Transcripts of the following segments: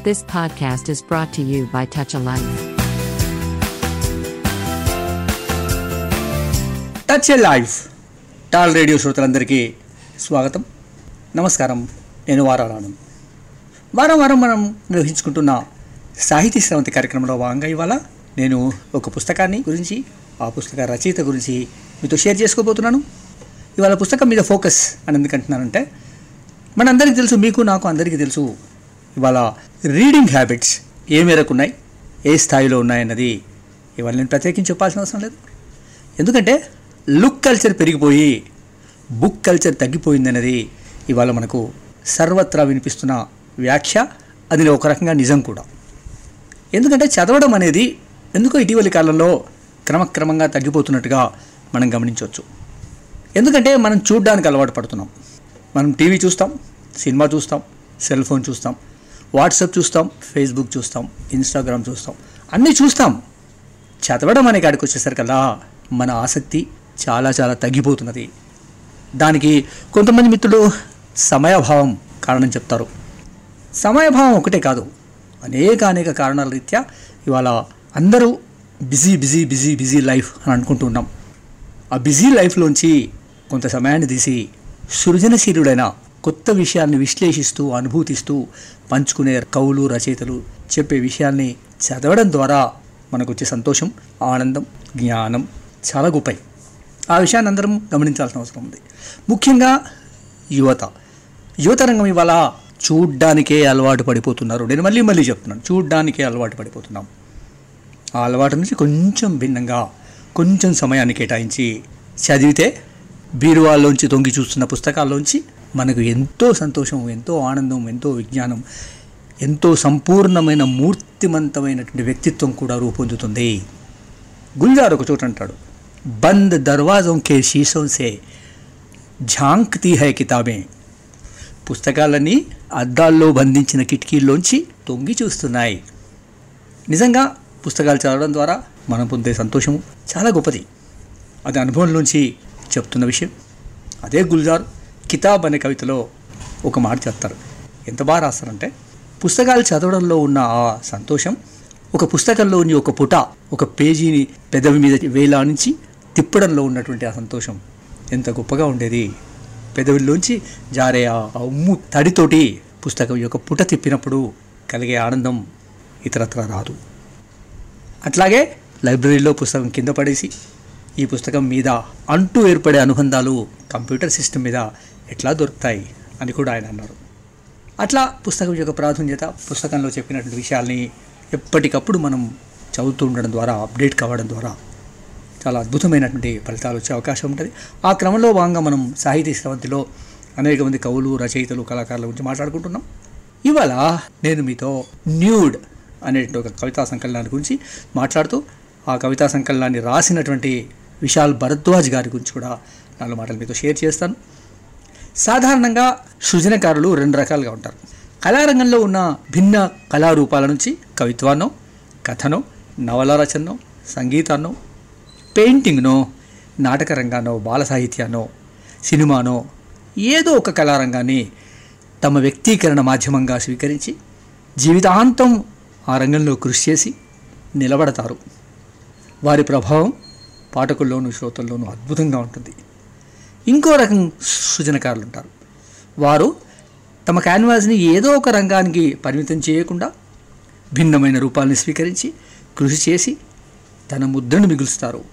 This podcast is brought to you by Touch a Life. Touch a life tall radio శ్రోతలందరికీ స్వాగతం. నమస్కారం. నేను వారాలను వారం వారం మనం నిర్వహించుకుంటున్న సాహితీ శ్రవంతి కార్యక్రమంలో భాగంగా ఇవాళ నేను ఒక పుస్తకాన్ని గురించి ఆ పుస్తక రచయిత గురించి మీతో షేర్ చేసుకోబోతున్నాను. ఇవాళ పుస్తకం మీద ఫోకస్ అని ఎందుకంటున్నానంటే మనందరికీ తెలుసు మీకు నాకు అందరికీ తెలుసు. ఇవాళ రీడింగ్ హ్యాబిట్స్ ఏ మేరకు ఉన్నాయి? ఏ స్థాయిలో ఉన్నాయన్నది ఇవన్నీ నేను ప్రత్యేకించి చెప్పాల్సిన అవసరం లేదు. ఎందుకంటే లుక్ కల్చర్ పెరిగిపోయి బుక్ కల్చర్ తగ్గిపోయిందనేది ఇవాళ మనకు సర్వత్రా వినిపిస్తున్న వ్యాఖ్య. అది ఒక రకంగా నిజం కూడా. ఎందుకంటే చదవడం అనేది ఎందుకో ఇటీవలి కాలంలో క్రమక్రమంగా తగ్గిపోతున్నట్టుగా మనం గమనించవచ్చు. ఎందుకంటే మనం చూడడానికి అలవాటు పడుతున్నాం. మనం టీవీ చూస్తాం సినిమా చూస్తాం సెల్ ఫోన్ చూస్తాం. వాట్సాప్ చూస్తాం ఫేస్బుక్ చూస్తాం ఇన్స్టాగ్రామ్ చూస్తాం. అన్నీ చూస్తాం. చదవడం అనే కాడికి వచ్చేసరికల్లా మన ఆసక్తి చాలా చాలా తగ్గిపోతున్నది. దానికి కొంతమంది మిత్రులు సమయాభావం కారణం చెప్తారు. సమయాభావం ఒకటే కాదు. అనేక అనేక కారణాల రీత్యా ఇవాళ అందరూ busy busy busy busy life అని అనుకుంటున్నాం ఆ బిజీ లైఫ్లోంచి కొంత సమయాన్ని తీసి సృజనశీలుడైన కొత్త విషయాన్ని విశ్లేషిస్తూ అనుభూతిస్తూ పంచుకునే కవులు రచయితలు చెప్పే విషయాల్ని చదవడం ద్వారా మనకు వచ్చే సంతోషం ఆనందం జ్ఞానం చాలా గొప్ప ఆ విషయాన్ని అందరం గమనించాల్సిన అవసరం ఉంది. ముఖ్యంగా యువత. యువత రంగం ఇవాళ చూడ్డానికే అలవాటు పడిపోతున్నారు. నేను మళ్ళీ మళ్ళీ చెప్తున్నాను. చూడ్డానికే అలవాటు పడిపోతున్నాం. ఆ అలవాటు నుంచి కొంచెం భిన్నంగా కొంచెం సమయాన్ని కేటాయించి చదివితే బీరువాల్లోంచి తొంగి చూస్తున్న పుస్తకాల్లోంచి మనకు ఎంతో సంతోషం ఎంతో ఆనందం ఎంతో విజ్ఞానం ఎంతో సంపూర్ణమైన మూర్తిమంతమైనటువంటి వ్యక్తిత్వం కూడా రూపొందుతుంది. గుల్జార్ ఒక చోట అంటాడు బంద్ దర్వాజం కే శీషం సే ఝాంక్తీ హై కితాబే. పుస్తకాలన్నీ అద్దాల్లో బంధించిన కిటికీల్లోంచి తొంగి చూస్తున్నాయి. నిజంగా పుస్తకాలు చదవడం ద్వారా మనం పొందే సంతోషము చాలా గొప్పది. అది అనుభవంలోంచి చెప్తున్న విషయం. అదే గుల్జార్ కితాబ్ అనే కవితలో ఒక మాట చెప్తారు. ఎంత బాగా రాస్తారంటే పుస్తకాలు చదవడంలో ఉన్న ఆ సంతోషం ఒక పుస్తకంలోని ఒక పుట ఒక పేజీని పెదవి మీద వేలానించి తిప్పడంలో ఉన్నటువంటి ఆ సంతోషం ఎంత గొప్పగా ఉండేది. పెదవిలోంచి జారే ఆ ఉమ్ము తడితోటి పుస్తకం యొక్క పుట తిప్పినప్పుడు కలిగే ఆనందం ఇతరత్ర రాదు. అట్లాగే లైబ్రరీలో పుస్తకం కింద పడేసి ఈ పుస్తకం మీద అంటూ ఏర్పడే అనుబంధాలు కంప్యూటర్ సిస్టమ్ మీద ఎట్లా దొరుకుతాయి అని కూడా ఆయన అన్నారు. అట్లా పుస్తకం యొక్క ప్రాధాన్యత పుస్తకంలో చెప్పినటువంటి విషయాల్ని ఎప్పటికప్పుడు మనం చదువుతూ ఉండడం ద్వారా అప్డేట్ కావడం ద్వారా చాలా అద్భుతమైనటువంటి ఫలితాలు వచ్చే అవకాశం ఉంటుంది. ఆ క్రమంలో భాగంగా మనం సాహితీ స్రవంతిలో అనేక మంది కవులు రచయితలు కళాకారుల గురించి మాట్లాడుకుంటున్నాం. ఇవాళ నేను మీతో న్యూడ్ అనేటువంటి ఒక కవితా సంకలనాన్ని గురించి మాట్లాడుతూ ఆ కవితా సంకలనాన్ని రాసినటువంటి విశాల్ భరద్వాజ్ గారి గురించి కూడా నాలుగు మాటలు మీతో షేర్ చేస్తాను. సాధారణంగా సృజనకారులు రెండు రకాలుగా ఉంటారు. కళారంగంలో ఉన్న భిన్న కళారూపాల నుంచి కవిత్వాన్నో కథనో నవల రచనో సంగీతాన్నో పెయింటింగ్నో నాటక రంగానో బాల సాహిత్యానో సినిమానో ఏదో ఒక కళారంగాన్ని తమ వ్యక్తీకరణ మాధ్యమంగా స్వీకరించి జీవితాంతం ఆ రంగంలో కృషి చేసి నిలబడతారు. వారి ప్రభావం పాఠకుల్లోనూ శ్రోతల్లోనూ అద్భుతంగా ఉంటుంది. ఇంకో రకం సృజనకారులు ఉంటారు వారు తమ క్యాన్వాస్ని ఏదో ఒక రంగానికి పరిమితం చేయకుండా భిన్నమైన రూపాలని స్వీకరించి కృషి చేసి తన ముద్రను మిగులుస్తారు.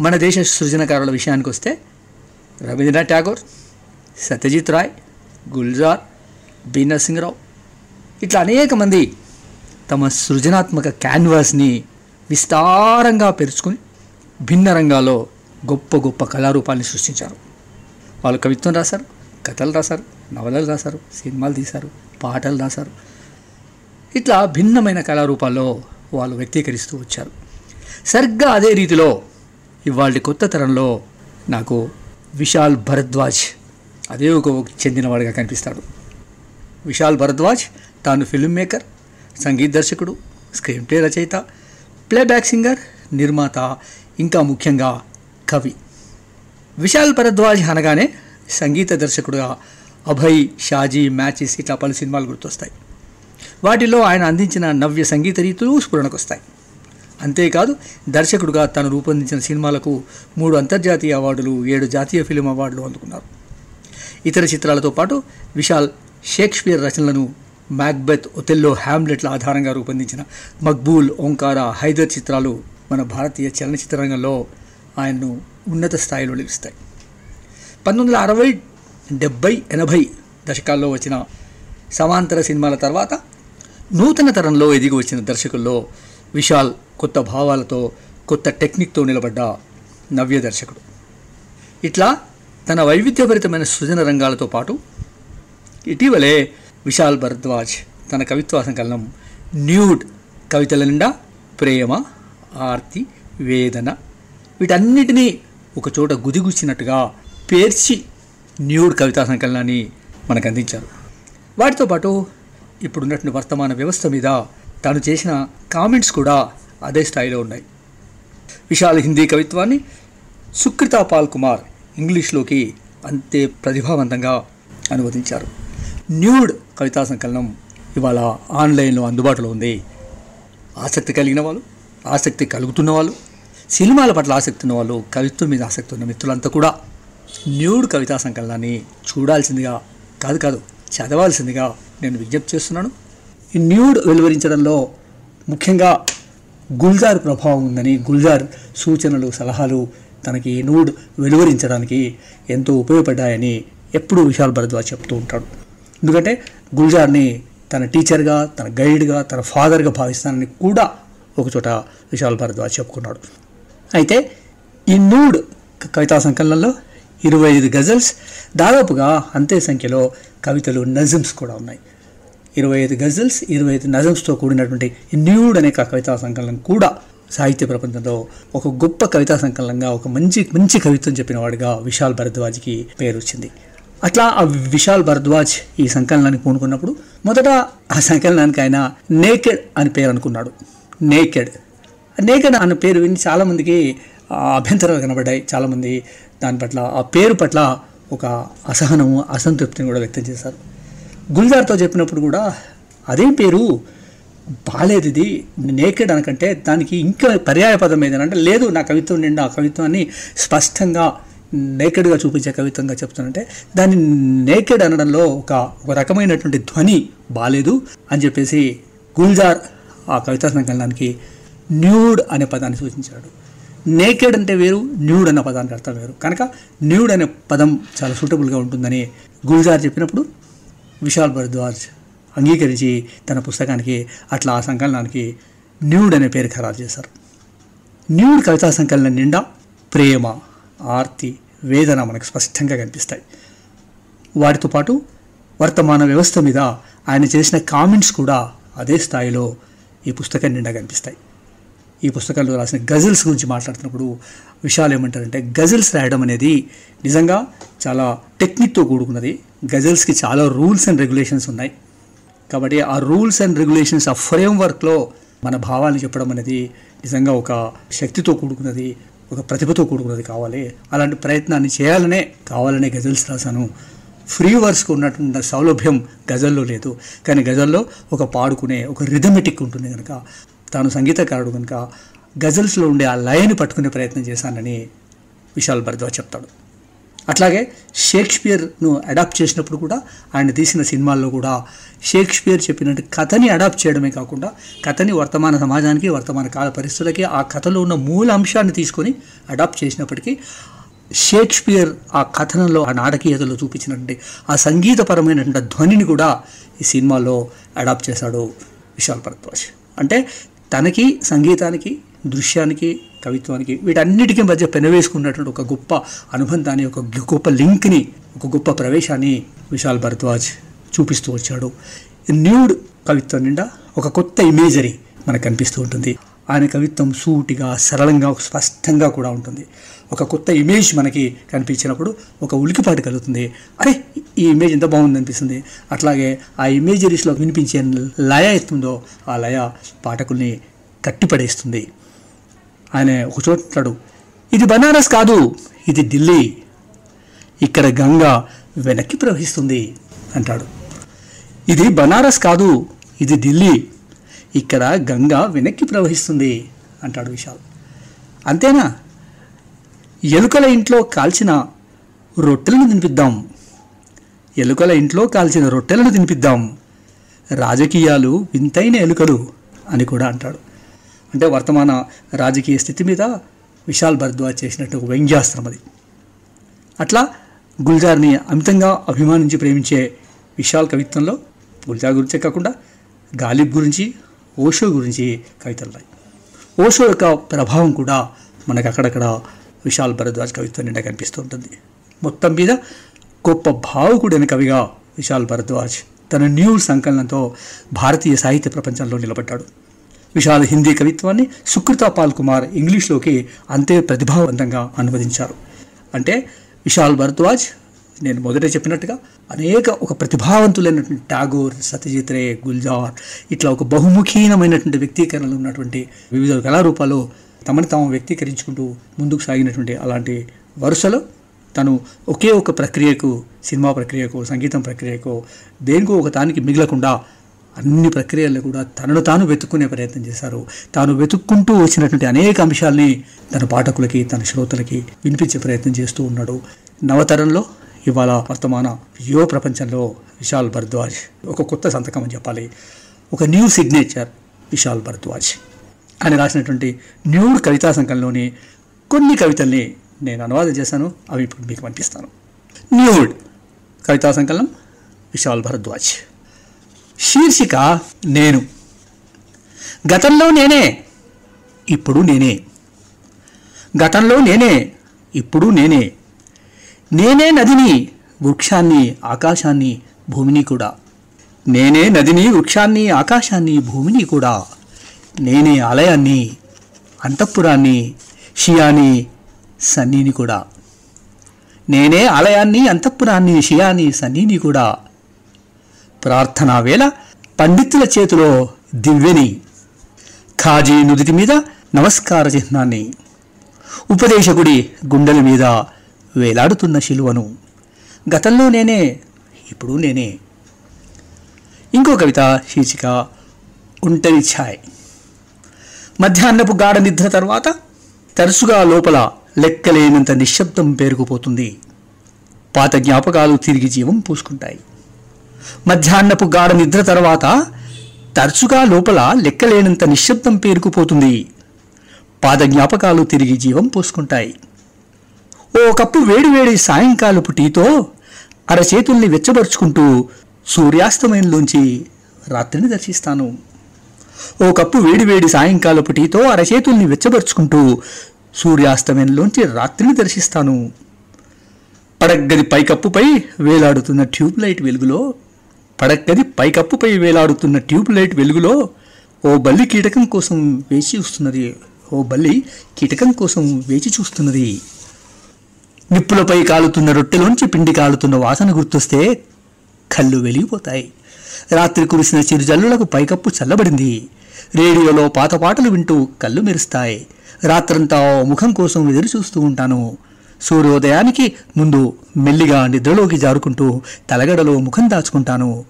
మన దేశ సృజనకారుల విషయానికి వస్తే రవీంద్రనాథ్ ఠాగూర్ సత్యజిత్ రాయ్ గుల్జార్ బీనా నరసింహరావు ఇట్లా అనేక మంది తమ సృజనాత్మక క్యాన్వాస్ని విస్తారంగా పెరుచుకుని భిన్న రంగాల్లో గొప్ప గొప్ప కళారూపాల్ని సృష్టించారు. వాళ్ళు కవిత్వం రాశారు కథలు రాశారు నవలలు రాశారు సినిమాలు తీశారు పాటలు రాశారు. ఇట్లా భిన్నమైన కళారూపాల్లో వాళ్ళు వ్యక్తీకరిస్తూ వచ్చారు. సరిగ్గా అదే రీతిలో ఇవాళ కొత్త తరంలో నాకు విశాల్ భరద్వాజ్ అదే ఒక చెందినవాడిగా కనిపిస్తాడు. విశాల్ భరద్వాజ్ తాను ఫిల్మ్ మేకర్ సంగీత దర్శకుడు స్క్రీన్ ప్లే రచయిత ప్లేబ్యాక్ సింగర్ నిర్మాత ఇంకా ముఖ్యంగా కవి. విశాల్ భరద్వాజ్ అనగానే సంగీత దర్శకుడుగా అభయ్ షాజీ మ్యాచెస్ ఇట్లా పలు సినిమాలు గుర్తొస్తాయి. వాటిలో ఆయన అందించిన నవ్య సంగీత రీతులు స్ఫురణకొస్తాయి. అంతేకాదు దర్శకుడుగా తను రూపొందించిన సినిమాలకు మూడు అంతర్జాతీయ అవార్డులు ఏడు జాతీయ ఫిలిం అవార్డులు అందుకున్నారు. ఇతర చిత్రాలతో పాటు విశాల్ షేక్స్పియర్ రచనలను మ్యాక్బెత్ ఒతెల్లో హ్యామ్లెట్ల ఆధారంగా రూపొందించిన మక్బూల్ ఓంకార హైదర్ చిత్రాలు మన భారతీయ చలనచిత్ర రంగంలో ఆయన్ను ఉన్నత స్థాయిలో నిలుస్తాయి. పంతొమ్మిది వందల అరవై డెబ్బై ఎనభై దశకాల్లో వచ్చిన సమాంతర సినిమాల తర్వాత నూతన తరంలో ఎదిగి వచ్చిన దర్శకుల్లో విశాల్ కొత్త భావాలతో కొత్త టెక్నిక్తో నిలబడ్డ నవ్య దర్శకుడు. ఇట్లా తన వైవిధ్యభరితమైన సృజన రంగాలతో పాటు ఇటీవలే విశాల్ భరద్వాజ్ తన కవిత్వ సంకలనం న్యూడ్ కవితల నిండా ప్రేమ ఆర్తి వేదన వీటన్నిటినీ ఒకచోట గుదిగుచ్చినట్టుగా పేర్చి న్యూడ్ కవితా సంకలనాన్ని మనకు అందించారు వాటితో పాటు ఇప్పుడున్నటువంటి వర్తమాన వ్యవస్థ మీద తాను చేసిన కామెంట్స్ కూడా అదే స్థాయిలో ఉన్నాయి. విశాల హిందీ కవిత్వాన్ని సుకృతా పాల్ కుమార్ ఇంగ్లీష్లోకి అంతే ప్రతిభావంతంగా అనువదించారు. న్యూడ్ కవితా సంకలనం ఇవాళ ఆన్లైన్లో అందుబాటులో ఉంది. ఆసక్తి కలిగిన వాళ్ళు ఆసక్తి కలుగుతున్న వాళ్ళు సినిమాల పట్ల ఆసక్తి ఉన్న వాళ్ళు కవిత్వం మీద ఆసక్తి ఉన్న మిత్రులంతా కూడా న్యూడ్ కవితా సంకలనాన్ని చూడాల్సిందిగా కాదు కాదు చదవాల్సిందిగా నేను విజ్ఞప్తి చేస్తున్నాను. ఈ న్యూడ్ వెలువరించడంలో ముఖ్యంగా గుల్జార్ ప్రభావం ఉందని గుల్జార్ సూచనలు సలహాలు తనకి నూడ్ వెలువరించడానికి ఎంతో ఉపయోగపడ్డాయని ఎప్పుడూ విశాల్ భరద్వాజ్ చెప్తూ ఉంటాడు. ఎందుకంటే గుల్జార్ని తన టీచర్గా తన గైడ్గా తన ఫాదర్గా భావిస్తానని కూడా ఒకచోట విశాల్ భరద్వాజ్ చెప్పుకున్నాడు. అయితే ఈ నూడ్ కవితా సంకలనంలో ఇరవై ఐదు గజల్స్ దాదాపుగా అంతే సంఖ్యలో కవితలు నజమ్స్ కూడా ఉన్నాయి. ఇరవై ఐదు గజల్స్ ఇరవై ఐదు నజమ్స్తో కూడినటువంటి న్యూడ్ అనే కవితా సంకలనం కూడా సాహిత్య ప్రపంచంలో ఒక గొప్ప కవితా సంకలనంగా ఒక మంచి మంచి కవిత్వం చెప్పిన వాడిగా విశాల్ భరద్వాజ్కి పేరు వచ్చింది. అట్లా ఆ విశాల్ భరద్వాజ్ ఈ సంకలనాన్ని పూనుకున్నప్పుడు మొదట ఆ సంకలనానికి ఆయన నేకెడ్ అని పేరు అనుకున్నాడు. నేకెడ్. నేకెడ్ అన్న పేరు విని చాలామందికి అభ్యంతరాలు కనబడ్డాయి. చాలామంది దాని పట్ల ఆ పేరు పట్ల ఒక అసహనము అసంతృప్తిని కూడా వ్యక్తం చేశారు. గుల్జార్తో చెప్పినప్పుడు కూడా అదే పేరు బాలేదు ఇది. నేకెడ్ అనకంటే దానికి ఇంకా పర్యాయ పదం ఏదైనా అంటే లేదు నా కవిత్వం నిండా ఆ కవిత్వాన్ని స్పష్టంగా నేకెడ్గా చూపించే కవిత్వంగా చెప్తానంటే దాన్ని నేకెడ్ అనడంలో ఒక ఒక రకమైనటువంటి ధ్వని బాలేదు అని చెప్పేసి గుల్జార్ ఆ కవితా సంకలనానికి న్యూడ్ అనే పదాన్ని సూచించాడు. నేకెడ్ అంటే వేరు న్యూడ్ అన్న పదానికి అర్థం వేరు. కనుక న్యూడ్ అనే పదం చాలా సూటబుల్గా ఉంటుందని గుల్జార్ చెప్పినప్పుడు విశాల్ భరద్వాజ్ అంగీకరించి తన పుస్తకానికి అట్లా ఆ సంకలనానికి న్యూడ్ అనే పేరు ఖరారు చేశారు. న్యూడ్ కవితా సంకలనం నిండా ప్రేమ ఆర్తి వేదన మనకు స్పష్టంగా కనిపిస్తాయి. వాటితో పాటు వర్తమాన వ్యవస్థ మీద ఆయన చేసిన కామెంట్స్ కూడా అదే స్థాయిలో ఈ పుస్తకం నిండా కనిపిస్తాయి. ఈ పుస్తకంలో రాసిన గజల్స్ గురించి మాట్లాడుతున్నప్పుడు విషయాలు ఏమంటారంటే గజల్స్ రాయడం అనేది నిజంగా చాలా టెక్నిక్తో కూడుకున్నది. గజల్స్కి చాలా రూల్స్ అండ్ రెగ్యులేషన్స్ ఉన్నాయి. కాబట్టి ఆ రూల్స్ అండ్ రెగ్యులేషన్స్ ఆ ఫ్రేమ్ వర్క్లో మన భావాన్ని చెప్పడం అనేది నిజంగా ఒక శక్తితో కూడుకున్నది ఒక ప్రతిభతో కూడుకున్నది కావాలి. అలాంటి ప్రయత్నాన్ని చేయాలనే కావాలనే గజల్స్ రాశాను. ఫ్రీ వర్స్కి ఉన్నటువంటి సౌలభ్యం గజల్లో లేదు. కానీ గజల్లో ఒక పాడుకునే ఒక రిథమెటిక్ ఉంటుంది కనుక తాను సంగీతకారుడు కనుక గజల్స్లో ఉండే ఆ లయని పట్టుకునే ప్రయత్నం చేశానని విశాల్ భరద్వాజ్ చెప్తాడు. అట్లాగే షేక్స్పియర్ను అడాప్ట్ చేసినప్పుడు కూడా ఆయన తీసిన సినిమాల్లో కూడా షేక్స్పియర్ చెప్పినట్టు కథని అడాప్ట్ చేయడమే కాకుండా కథని వర్తమాన సమాజానికి వర్తమాన కాల పరిస్థితులకి ఆ కథలో ఉన్న మూల అంశాన్ని తీసుకొని అడాప్ట్ చేసినప్పటికీ షేక్స్పియర్ ఆ కథనంలో ఆ నాటకీయతలో చూపించినటువంటి ఆ సంగీతపరమైనటువంటి ధ్వనిని కూడా ఈ సినిమాలో అడాప్ట్ చేశాడు విశాల్ భరద్వాజ్. అంటే తనకి సంగీతానికి దృశ్యానికి కవిత్వానికి వీటన్నిటికీ మధ్య పెనవేసుకున్నటువంటి ఒక గొప్ప అనుబంధాన్ని ఒక గొప్ప లింక్ని ఒక గొప్ప ప్రవేశాన్ని విశాల్ భరద్వాజ్ చూపిస్తూ వచ్చాడు. న్యూడ్ కవిత్వం నిండా ఒక కొత్త ఇమేజరీ మనకు కనిపిస్తూ ఉంటుంది. ఆయన కవిత్వం సూటిగా సరళంగా స్పష్టంగా కూడా ఉంటుంది. ఒక కొత్త ఇమేజ్ మనకి కనిపించినప్పుడు ఒక ఉలికిపాటు కలుగుతుంది. అరే ఈ ఇమేజ్ ఎంత బాగుంది అనిపిస్తుంది. అట్లాగే ఆ ఇమేజరీస్లో వినిపించే లయ ఎత్తుందో ఆ లయ పాఠకుల్ని కట్టిపడేస్తుంది ఆయన ఒక చోట్లాడు ఇది బనారస్ కాదు ఇది ఢిల్లీ. ఇక్కడ గంగ వెనక్కి ప్రవహిస్తుంది అంటాడు. ఇది బనారస్ కాదు ఇది ఢిల్లీ. ఇక్కడ గంగా వెనక్కి ప్రవహిస్తుంది అంటాడు విశాల్. అంతేనా? ఎలుకల ఇంట్లో కాల్చిన రొట్టెలను తినిపిద్దాం. ఎలుకల ఇంట్లో కాల్చిన రొట్టెలను తినిపిద్దాం. రాజకీయాలు వింతైన ఎలుకలు అని కూడా అంటాడు. అంటే వర్తమాన రాజకీయ స్థితి మీద విశాల్ భరద్వాజ్ చేసినట్టు ఒక వ్యంగ్యాస్త్రం అది. అట్లా గుల్జార్ని అమితంగా అభిమానించి ప్రేమించే విశాల్ కవిత్వంలో గుల్జార్ గురించే కాకుండా గాలిబ్ గురించి ఓషో గురించి కవితలు రాయి. ఓషో యొక్క ప్రభావం కూడా మనకు అక్కడక్కడ విశాల్ భరద్వాజ్ కవిత్వం నిండా కనిపిస్తూ ఉంటుంది. మొత్తం మీద గొప్ప భావుకుడైన కవిగా విశాల్ భరద్వాజ్ తన న్యూ సంకలనంతో భారతీయ సాహిత్య ప్రపంచంలో నిలబడ్డాడు. విశాల్ హిందీ కవిత్వాన్ని సుకృత పాల్ కుమార్ ఇంగ్లీష్లోకి అంతే ప్రతిభావంతంగా అనువదించారు. అంటే విశాల్ భరద్వాజ్ నేను మొదట చెప్పినట్టుగా అనేక ఒక ప్రతిభావంతులైనటువంటి టాగోర్ సత్యజిత్ రే గుల్జార్ ఇట్లా ఒక బహుముఖీనమైనటువంటి వ్యక్తీకరణలు ఉన్నటువంటి వివిధ కళారూపాలు తమని తాము వ్యక్తీకరించుకుంటూ ముందుకు సాగినటువంటి అలాంటి వరుసలో తను ఒకే ఒక ప్రక్రియకు సినిమా ప్రక్రియకు సంగీతం ప్రక్రియకు దేనికో ఒక దానికి మిగలకుండా అన్ని ప్రక్రియల్లో కూడా తనను తాను వెతుక్కునే ప్రయత్నం చేశారు. తాను వెతుక్కుంటూ వచ్చినటువంటి అనేక అంశాల్ని తన పాఠకులకి తన శ్రోతలకి వినిపించే ప్రయత్నం చేస్తూ ఉన్నాడు. నవతరంలో ఇవాళ వర్తమాన యువ ప్రపంచంలో విశాల్ భరద్వాజ్. ఒక కొత్త సంతకం అని చెప్పాలి. ఒక న్యూ సిగ్నేచర్ విశాల్ భరద్వాజ్. ఆయన రాసినటువంటి న్యూడ్ కవితా సంకలనంలోని కొన్ని కవితల్ని నేను అనువాదం చేశాను. అవి ఇప్పుడు మీకు పంపిస్తాను. న్యూడ్ కవితా సంకలనం విశాల్ భరద్వాజ్. శీర్షిక నేను. గతంలో నేనే ఇప్పుడు నేనే. గతంలో నేనే ఇప్పుడు నేనే. నేనే నదిని వృక్షాన్ని ఆకాశాన్ని భూమిని కూడా. నేనే నదిని వృక్షాన్ని ఆకాశాన్ని భూమిని కూడా. నేనే ఆలయాన్ని అంతఃపురాన్ని షియాని సన్నీని కూడా. నేనే ఆలయాన్ని అంతఃపురాన్ని షియాని సన్నీని కూడా. ప్రార్థనా వేళ పండితుల చేతిలో దివ్యని ఖాజీ నుదుటి మీద నమస్కార చిహ్నాన్ని ఉపదేశకుడి గుండెల మీద వేలాడుతున్న శిలువను. గతంలో నేనే ఇప్పుడు నేనే. ఇంకో కవిత శీర్షిక ఒంటరి ఛాయ్. మధ్యాహ్నపు గాఢ నిద్ర తర్వాత తరచుగా లోపల లెక్కలేనంత నిశ్శబ్దం పేరుకుపోతుంది. పాత జ్ఞాపకాలు తిరిగి జీవం పూసుకుంటాయి. మధ్యాహ్నపు గాఢ నిద్ర తర్వాత తరచుగా లోపల లెక్కలేనంత నిశ్శబ్దం పేరుకుపోతుంది. పాత జ్ఞాపకాలు తిరిగి జీవం పోసుకుంటాయి. ఓ కప్పు వేడివేడి సాయంకాలపు టీతో అరచేతుల్ని వెచ్చబరుచుకుంటూ సూర్యాస్తమయంలోంచి రాత్రిని దర్శిస్తాను. ఓ కప్పు వేడివేడి సాయంకాలపు టీతో అరచేతుల్ని వెచ్చబరుచుకుంటూ సూర్యాస్తమయంలోంచి రాత్రిని దర్శిస్తాను. పడగ్గది పైకప్పుపై వేలాడుతున్న ట్యూబ్ లైట్ వెలుగులో పడగ్గది పైకప్పుపై వేలాడుతున్న ట్యూబ్ లైట్ వెలుగులో ఓ బల్లి కీటకం కోసం వేచి చూస్తున్నది. ఓ బల్లి కీటకం కోసం వేచి చూస్తున్నది. నిప్పులపై కాలుతున్న రొట్టెలోంచి పిండి కాలుతున్న వాసన గుర్తొస్తే కళ్ళు వెలిగిపోతాయి. రాత్రి కురిసిన చిరుజల్లులకు పైకప్పు చల్లబడింది. రేడియోలో పాత పాటలు వింటూ కళ్ళు మెరుస్తాయి. రాత్రంతా ఓ ముఖం కోసం ఎదురు చూస్తూ ఉంటాను. సూర్యోదయానికి ముందు మెల్లిగా నిద్రలోకి జారుకుంటూ తలగడలో ముఖం దాచుకుంటాను.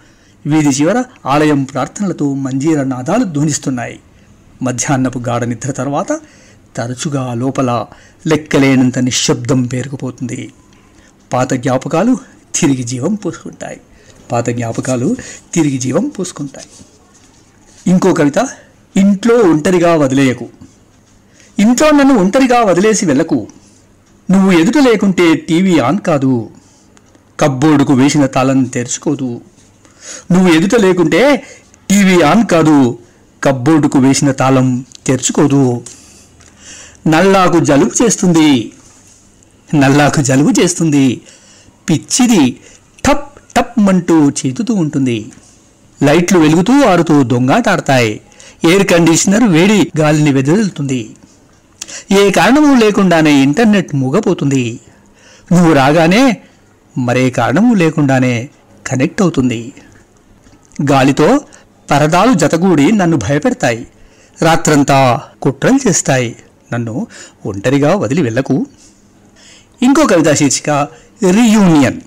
వీధి చివర ఆలయం ప్రార్థనలతో మంజీర నాదాలు ధ్వనిస్తున్నాయి. మధ్యాహ్నపు గాఢ నిద్ర తర్వాత తరచుగా లోపల లెక్కలేనంత నిశ్శబ్దం పేరుకుపోతుంది. పాత జ్ఞాపకాలు తిరిగి జీవం పూసుకుంటాయి. పాత జ్ఞాపకాలు తిరిగి జీవం పూసుకుంటాయి. ఇంకో కవిత ఇంట్లో ఒంటరిగా వదిలేయకు. ఇంట్లో నన్ను ఒంటరిగా వదిలేసి వెళ్ళకు. నువ్వు ఎదుట లేకుంటే టీవీ ఆన్ కాదు. కబ్బోర్డుకు వేసిన తాళం తెరుచుకోదు. నువ్వు ఎదుట లేకుంటే టీవీ ఆన్ కాదు. కబ్బోర్డుకు వేసిన తాళం తెరుచుకోదు. నల్లాకు జలుబు చేస్తుంది. నల్లాకు జలుబు చేస్తుంది. పిచ్చిది టప్ టప్ మంటూ చేతుతూ ఉంటుంది. లైట్లు వెలుగుతూ ఆరుతూ దొంగాటాడతాయి ఎయిర్ కండిషనర్ వేడి గాలిని వెదజల్లుతుంది. ఏ కారణము లేకుండానే ఇంటర్నెట్ మూగపోతుంది. నువ్వు రాగానే మరే కారణము లేకుండానే కనెక్ట్ అవుతుంది. గాలితో పరదాలు జతగూడి నన్ను భయపెడతాయి. రాత్రంతా కుట్రలు చేస్తాయి. నన్ను ఒంటరిగా వదిలి వెళ్ళకు. ఇంకో కవితా శీర్షిక రీయూనియన్.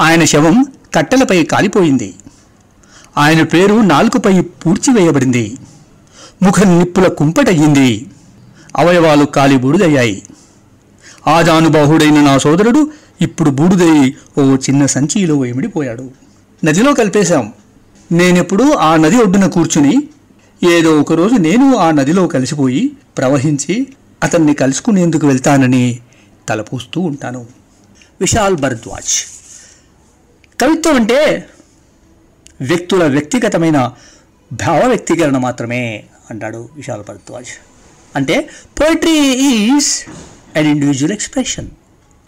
ఆయన శవం కట్టెలపై కాలిపోయింది. ఆయన పేరు నాలుకపై పూడ్చివేయబడింది. ముఖం నిప్పుల కుంపటయ్యింది. అవయవాలు కాలి బూడిదయ్యాయి. ఆజానుబాహుడైన నా సోదరుడు ఇప్పుడు బూడిదై ఓ చిన్న సంచిలో ఎమిడిపోయాడు నదిలో కలిపేశాం. నేనెప్పుడు ఆ నది ఒడ్డున కూర్చుని ఏదో ఒకరోజు నేను ఆ నదిలో కలిసిపోయి ప్రవహించి అతన్ని కలుసుకునేందుకు వెళ్తానని తలపూస్తూ ఉంటాను. విశాల్ భరద్వాజ్. కవిత్వం అంటే వ్యక్తుల వ్యక్తిగతమైన భావ వ్యక్తీకరణ మాత్రమే అంటాడు విశాల్ భరద్వాజ్. అంటే poetry is an individual expression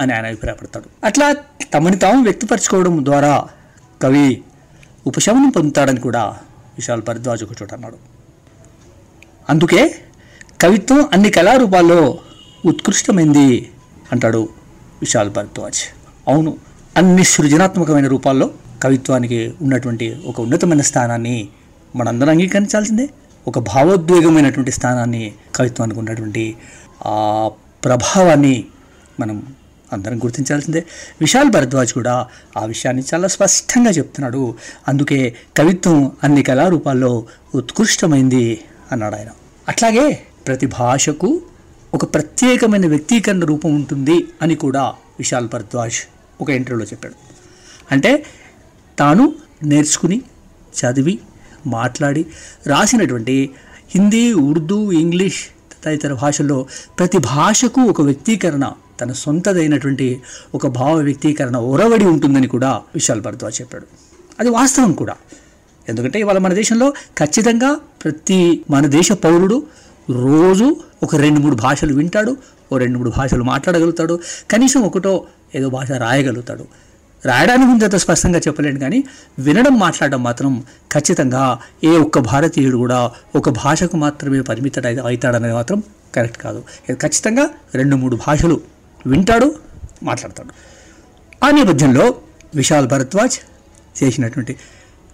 అని ఆయన అభిప్రాయపడతాడు. అట్లా తమని తాము వ్యక్తపరచుకోవడం ద్వారా కవి ఉపశమనం పొందుతాడని కూడా విశాల్ భరద్వాజ్ ఒక చోట అన్నాడు. అందుకే కవిత్వం అన్ని కళారూపాల్లో ఉత్కృష్టమైంది అంటాడు విశాల్ భరద్వాజ్. అవును అన్ని సృజనాత్మకమైన రూపాల్లో కవిత్వానికి ఉన్నటువంటి ఒక ఉన్నతమైన స్థానాన్ని మనందరం అంగీకరించాల్సిందే. ఒక భావోద్వేగమైనటువంటి స్థానాన్ని కవిత్వానికి ఉన్నటువంటి ఆ ప్రభావాన్ని మనం అందరం గుర్తించాల్సిందే. విశాల్ భరద్వాజ్ కూడా ఆ విషయాన్ని చాలా స్పష్టంగా చెప్తున్నాడు. అందుకే కవిత్వం అన్ని కళారూపాల్లో ఉత్కృష్టమైంది అన్నాడు ఆయన అట్లాగే ప్రతి భాషకు ఒక ప్రత్యేకమైన వ్యక్తీకరణ రూపం ఉంటుంది అని కూడా విశాల్ భరద్వాజ్ ఒక ఇంటర్వ్యూలో చెప్పాడు. అంటే తాను నేర్చుకుని చదివి మాట్లాడి రాసినటువంటి హిందీ ఉర్దూ ఇంగ్లీష్ తదితర భాషల్లో ప్రతి భాషకు ఒక వ్యక్తీకరణ తన సొంతదైనటువంటి ఒక భావ వ్యక్తీకరణ ఒరవడి ఉంటుందని కూడా విశాల్ భరద్వాజ్ చెప్పాడు. అది వాస్తవం కూడా. ఎందుకంటే ఇవాళ మన దేశంలో ఖచ్చితంగా ప్రతి మన దేశ పౌరుడు రోజు ఒక రెండు మూడు భాషలు వింటాడు ఓ రెండు మూడు భాషలు మాట్లాడగలుగుతాడు కనీసం ఒకటో ఏదో భాష రాయగలుగుతాడు. రాయడానికి ముందు అంత స్పష్టంగా చెప్పలేను కానీ వినడం మాట్లాడడం మాత్రం ఖచ్చితంగా ఏ ఒక్క భారతీయుడు కూడా ఒక భాషకు మాత్రమే పరిమిత అవుతాడనేది మాత్రం కరెక్ట్ కాదు. ఇది ఖచ్చితంగా రెండు మూడు భాషలు వింటాడు మాట్లాడతాడు. ఆ నేపథ్యంలో విశాల్ భరద్వాజ్ చేసినటువంటి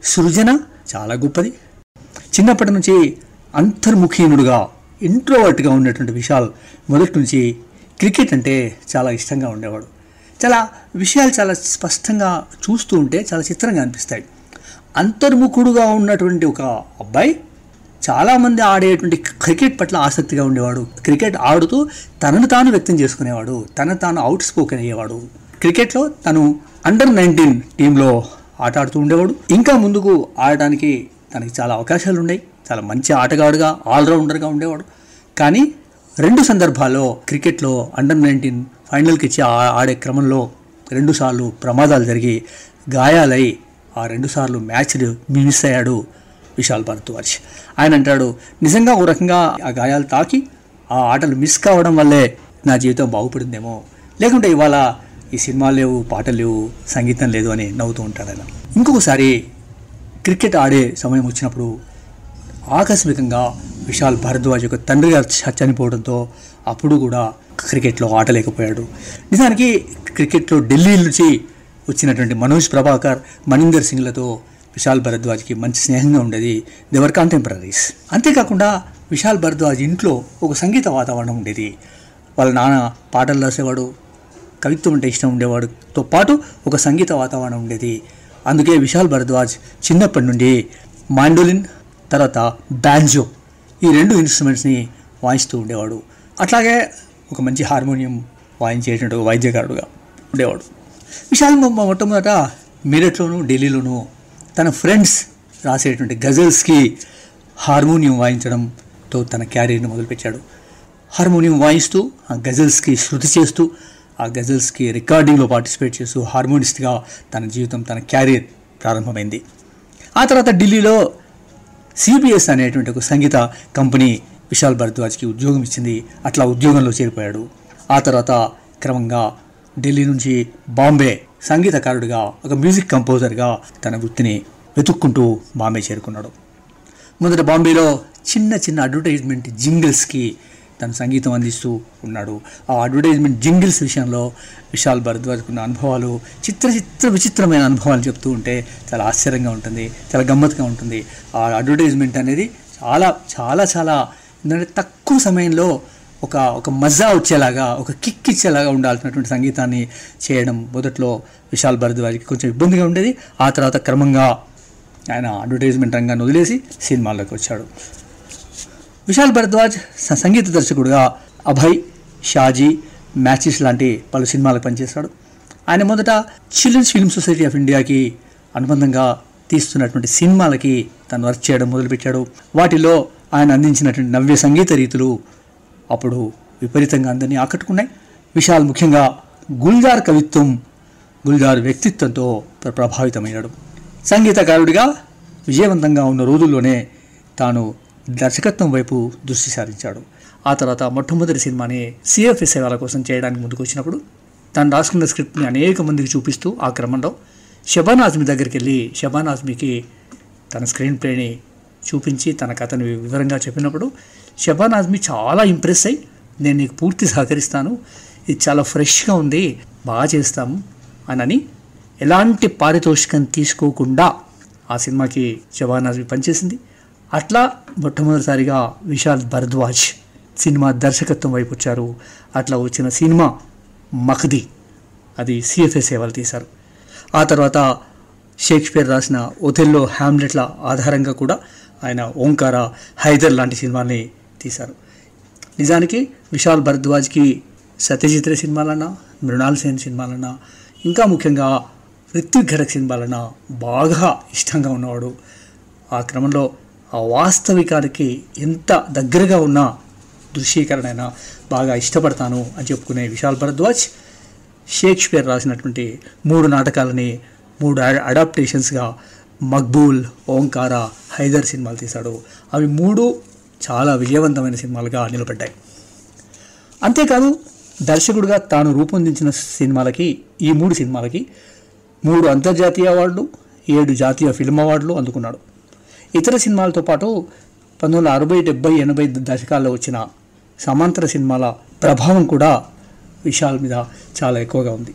సృజన చాలా గొప్పది. చిన్నప్పటి నుంచి అంతర్ముఖీనుడుగా ఇంట్రోవర్ట్గా ఉన్నటువంటి విశాల్ మొదటి నుంచి క్రికెట్ అంటే చాలా ఇష్టంగా ఉండేవాడు. చాలా విషయాలు చాలా స్పష్టంగా చూస్తూ ఉంటే చాలా చిత్రంగా అనిపిస్తాయి. అంతర్ముఖుడుగా ఉన్నటువంటి ఒక అబ్బాయి చాలామంది ఆడేటువంటి క్రికెట్ పట్ల ఆసక్తిగా ఉండేవాడు. క్రికెట్ ఆడుతూ తనను తాను వ్యక్తం చేసుకునేవాడు. తన తాను అవుట్ స్పోకెన్ అయ్యేవాడు. క్రికెట్లో తను అండర్ నైన్టీన్ టీంలో ఆట ఆడుతూ ఉండేవాడు. ఇంకా ముందుకు ఆడటానికి తనకి చాలా అవకాశాలు ఉన్నాయి. చాలా మంచి ఆటగాడుగా ఆల్రౌండర్గా ఉండేవాడు. కానీ రెండు సందర్భాల్లో క్రికెట్లో అండర్ నైన్టీన్ ఫైనల్కి ఇచ్చి ఆ- ఆడే క్రమంలో రెండుసార్లు ప్రమాదాలు జరిగి గాయాలై ఆ రెండుసార్లు మ్యాచ్ మిస్ అయ్యాడు విశాల్ భరద్వాజ్ ఆయన అంటాడు నిజంగా ఒక రకంగా ఆ గాయాలు తాకి ఆ ఆటలు మిస్ కావడం వల్లే నా జీవితం బాగుపడిందేమో. లేకుంటే ఇవాళ ఈ సినిమాలు లేవు పాటలు లేవు సంగీతం లేదు అని నవ్వుతూ ఉంటాడు ఆయన. ఇంకొకసారి క్రికెట్ ఆడే సమయం వచ్చినప్పుడు ఆకస్మికంగా విశాల్ భరద్వాజ్ యొక్క తండ్రి గారు చనిపోవడంతో అప్పుడు కూడా క్రికెట్లో ఆటలేకపోయాడు. నిజానికి క్రికెట్లో ఢిల్లీ నుంచి వచ్చినటువంటి మనోజ్ ప్రభాకర్ మణీందర్ సింగ్లతో విశాల్ భరద్వాజ్కి మంచి స్నేహంగా ఉండేది దేవర్ కాంటెంపరీస్. అంతేకాకుండా విశాల్ భరద్వాజ్ ఇంట్లో ఒక సంగీత వాతావరణం ఉండేది. వాళ్ళ నాన్న పాటలు రాసేవాడు కవిత్వం అంటే ఇష్టం ఉండేవాడుతో పాటు ఒక సంగీత వాతావరణం ఉండేది. అందుకే విశాల్ భరద్వాజ్ చిన్నప్పటి నుండి మాండోలిన్ తర్వాత బ్యాంజో ఈ రెండు ఇన్స్ట్రుమెంట్స్ని వాయిస్తూ ఉండేవాడు. అట్లాగే ఒక మంచి హార్మోనియం వాయించేటువంటి వైద్యకారుడుగా వాయిద్యకారుడుగా ఉండేవాడు. విశాల్ మొట్టమొదట మీరట్లోనూ ఢిల్లీలోనూ తన ఫ్రెండ్స్ రాసేటువంటి గజల్స్కి హార్మోనియం వాయించడంతో తన క్యారీర్ని మొదలుపెట్టాడు. హార్మోనియం వాయిస్తూ ఆ గజల్స్కి శృతి చేస్తూ ఆ గజల్స్కి రికార్డింగ్లో పార్టిసిపేట్ చేస్తూ హార్మోనిస్ట్గా తన జీవితం తన క్యారియర్ ప్రారంభమైంది. ఆ తర్వాత ఢిల్లీలో సిబిఎస్ అనేటువంటి ఒక సంగీత కంపెనీ విశాల్ భరద్వాజ్కి ఉద్యోగం ఇచ్చింది. అట్లా ఉద్యోగంలో చేరిపోయాడు. ఆ తర్వాత క్రమంగా ఢిల్లీ నుంచి బాంబే సంగీతకారుడిగా ఒక మ్యూజిక్ కంపోజర్గా తన వృత్తిని వెతుక్కుంటూ బాంబే చేరుకున్నాడు. మొదట బాంబేలో చిన్న చిన్న అడ్వర్టైజ్మెంట్ జింగిల్స్కి తన సంగీతం అందిస్తూ ఉన్నాడు. ఆ అడ్వర్టైజ్మెంట్ జింగిల్స్ విషయంలో విశాల్ భరద్వాజ్కున్న అనుభవాలు చిత్ర చిత్ర విచిత్రమైన అనుభవాలు చెప్తూ ఉంటే చాలా ఆశ్చర్యంగా ఉంటుంది చాలా గమ్మత్తుగా ఉంటుంది. ఆ అడ్వర్టైజ్మెంట్ అనేది చాలా చాలా చాలా ఎందుకంటే తక్కువ సమయంలో ఒక ఒక మజా వచ్చేలాగా ఒక కిక్ ఇచ్చేలాగా ఉండాల్సినటువంటి సంగీతాన్ని చేయడం మొదట్లో విశాల్ భరద్వాజ్కి కొంచెం ఇబ్బందిగా ఉండేది. ఆ తర్వాత క్రమంగా ఆయన అడ్వర్టైజ్మెంట్ రంగాన్ని వదిలేసి సినిమాల్లోకి వచ్చాడు. విశాల్ భరద్వాజ్ సంగీత దర్శకుడుగా అభయ్ షాజీ మ్యాచెస్ లాంటి పలు సినిమాలకు పనిచేశాడు. ఆయన మొదట చిల్డ్రన్స్ ఫిల్మ్ సొసైటీ ఆఫ్ ఇండియాకి అనుబంధంగా తీస్తున్నటువంటి సినిమాలకి తను వర్క్ చేయడం మొదలుపెట్టాడు. వాటిలో ఆయన అందించినటువంటి నవ్య సంగీత రీతులు అప్పుడు విపరీతంగా అందరినీ ఆకట్టుకున్నాయి. విశాల్ ముఖ్యంగా గుల్జార్ కవిత్వం గుల్జార్ వ్యక్తిత్వంతో ప్రభావితమయ్యాడు. సంగీతకారుడిగా విజయవంతంగా ఉన్న రోజుల్లోనే తాను దర్శకత్వం వైపు దృష్టి సారించాడు. ఆ తర్వాత మొట్టమొదటి సినిమాని సిఎఫ్ఎస్ సేవల కోసం చేయడానికి ముందుకు వచ్చినప్పుడు తను రాసుకున్న స్క్రిప్ట్ని అనేక మందికి చూపిస్తూ ఆ క్రమంలో షబాన్ ఆజ్మీ దగ్గరికి వెళ్ళి షబాన్ ఆజ్మీకి తన స్క్రీన్ ప్లేని చూపించి తన కథని వివరంగా చెప్పినప్పుడు షబాన్ ఆజ్మీ చాలా ఇంప్రెస్ అయ్యి నేను నీకు పూర్తి సహకరిస్తాను. ఇది చాలా ఫ్రెష్గా ఉంది. బాగా చేస్తాము అని ఎలాంటి పారితోషికం తీసుకోకుండా ఆ సినిమాకి షబాన్ ఆజ్మీ పనిచేసింది. అట్లా మొట్టమొదటిసారిగా విశాల్ భరద్వాజ్ సినిమా దర్శకత్వం వైపు వచ్చారు. అట్లా వచ్చిన సినిమా మఖది అది సిఎఫ్ఏ సేవలు తీశారు. ఆ తర్వాత షేక్స్పియర్ రాసిన ఒథెల్లో హ్యామ్లెట్ల ఆధారంగా కూడా ఆయన ఓంకార హైదర్ లాంటి సినిమాల్ని తీశారు. నిజానికి విశాల్ భరద్వాజ్కి సత్యజిత్ రే సినిమాలన్నా మృణాల్ సేన్ సినిమాలన్నా ఇంకా ముఖ్యంగా రిత్విక్ ఘటక్ సినిమాలన్నా బాగా ఇష్టంగా ఉన్నవాడు. ఆ క్రమంలో ఆ వాస్తవికానికి ఎంత దగ్గరగా ఉన్న దృశ్యీకరణ అయినా బాగా ఇష్టపడతాను అని చెప్పుకునే విశాల్ భరద్వాజ్ షేక్స్పియర్ రాసినటువంటి మూడు నాటకాలని మూడు అడాప్టేషన్స్గా మక్బూల్ ఓంకార హైదర్ సినిమాలు తీశాడు. అవి మూడు చాలా విజయవంతమైన సినిమాలుగా నిలబడ్డాయి. అంతేకాదు దర్శకుడిగా తాను రూపొందించిన సినిమాలకి ఈ మూడు సినిమాలకి మూడు అంతర్జాతీయ అవార్డులు ఏడు జాతీయ ఫిల్మ్ అవార్డులు అందుకున్నాడు. ఇతర సినిమాలతో పాటు పంతొమ్మిది వందల అరవై డెబ్బై ఎనభై దశకాల్లో వచ్చిన సమాంతర సినిమాల ప్రభావం కూడా విశాల్ మీద చాలా ఎక్కువగా ఉంది.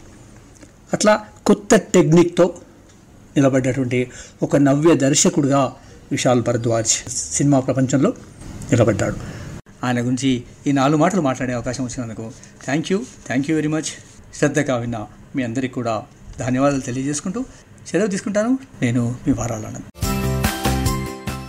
అట్లా కొత్త టెక్నిక్తో నిలబడ్డటువంటి ఒక నవ్య దర్శకుడిగా విశాల్ భరద్వాజ్ సినిమా ప్రపంచంలో నిలబడ్డాడు. ఆయన గురించి ఈ నాలుగు మాటలు మాట్లాడే అవకాశం వచ్చినందుకు thank you thank you very much శ్రద్ధగా విన్న మీ అందరికీ కూడా ధన్యవాదాలు తెలియజేసుకుంటూ సెలవు తీసుకుంటాను. నేను మీ వారాలను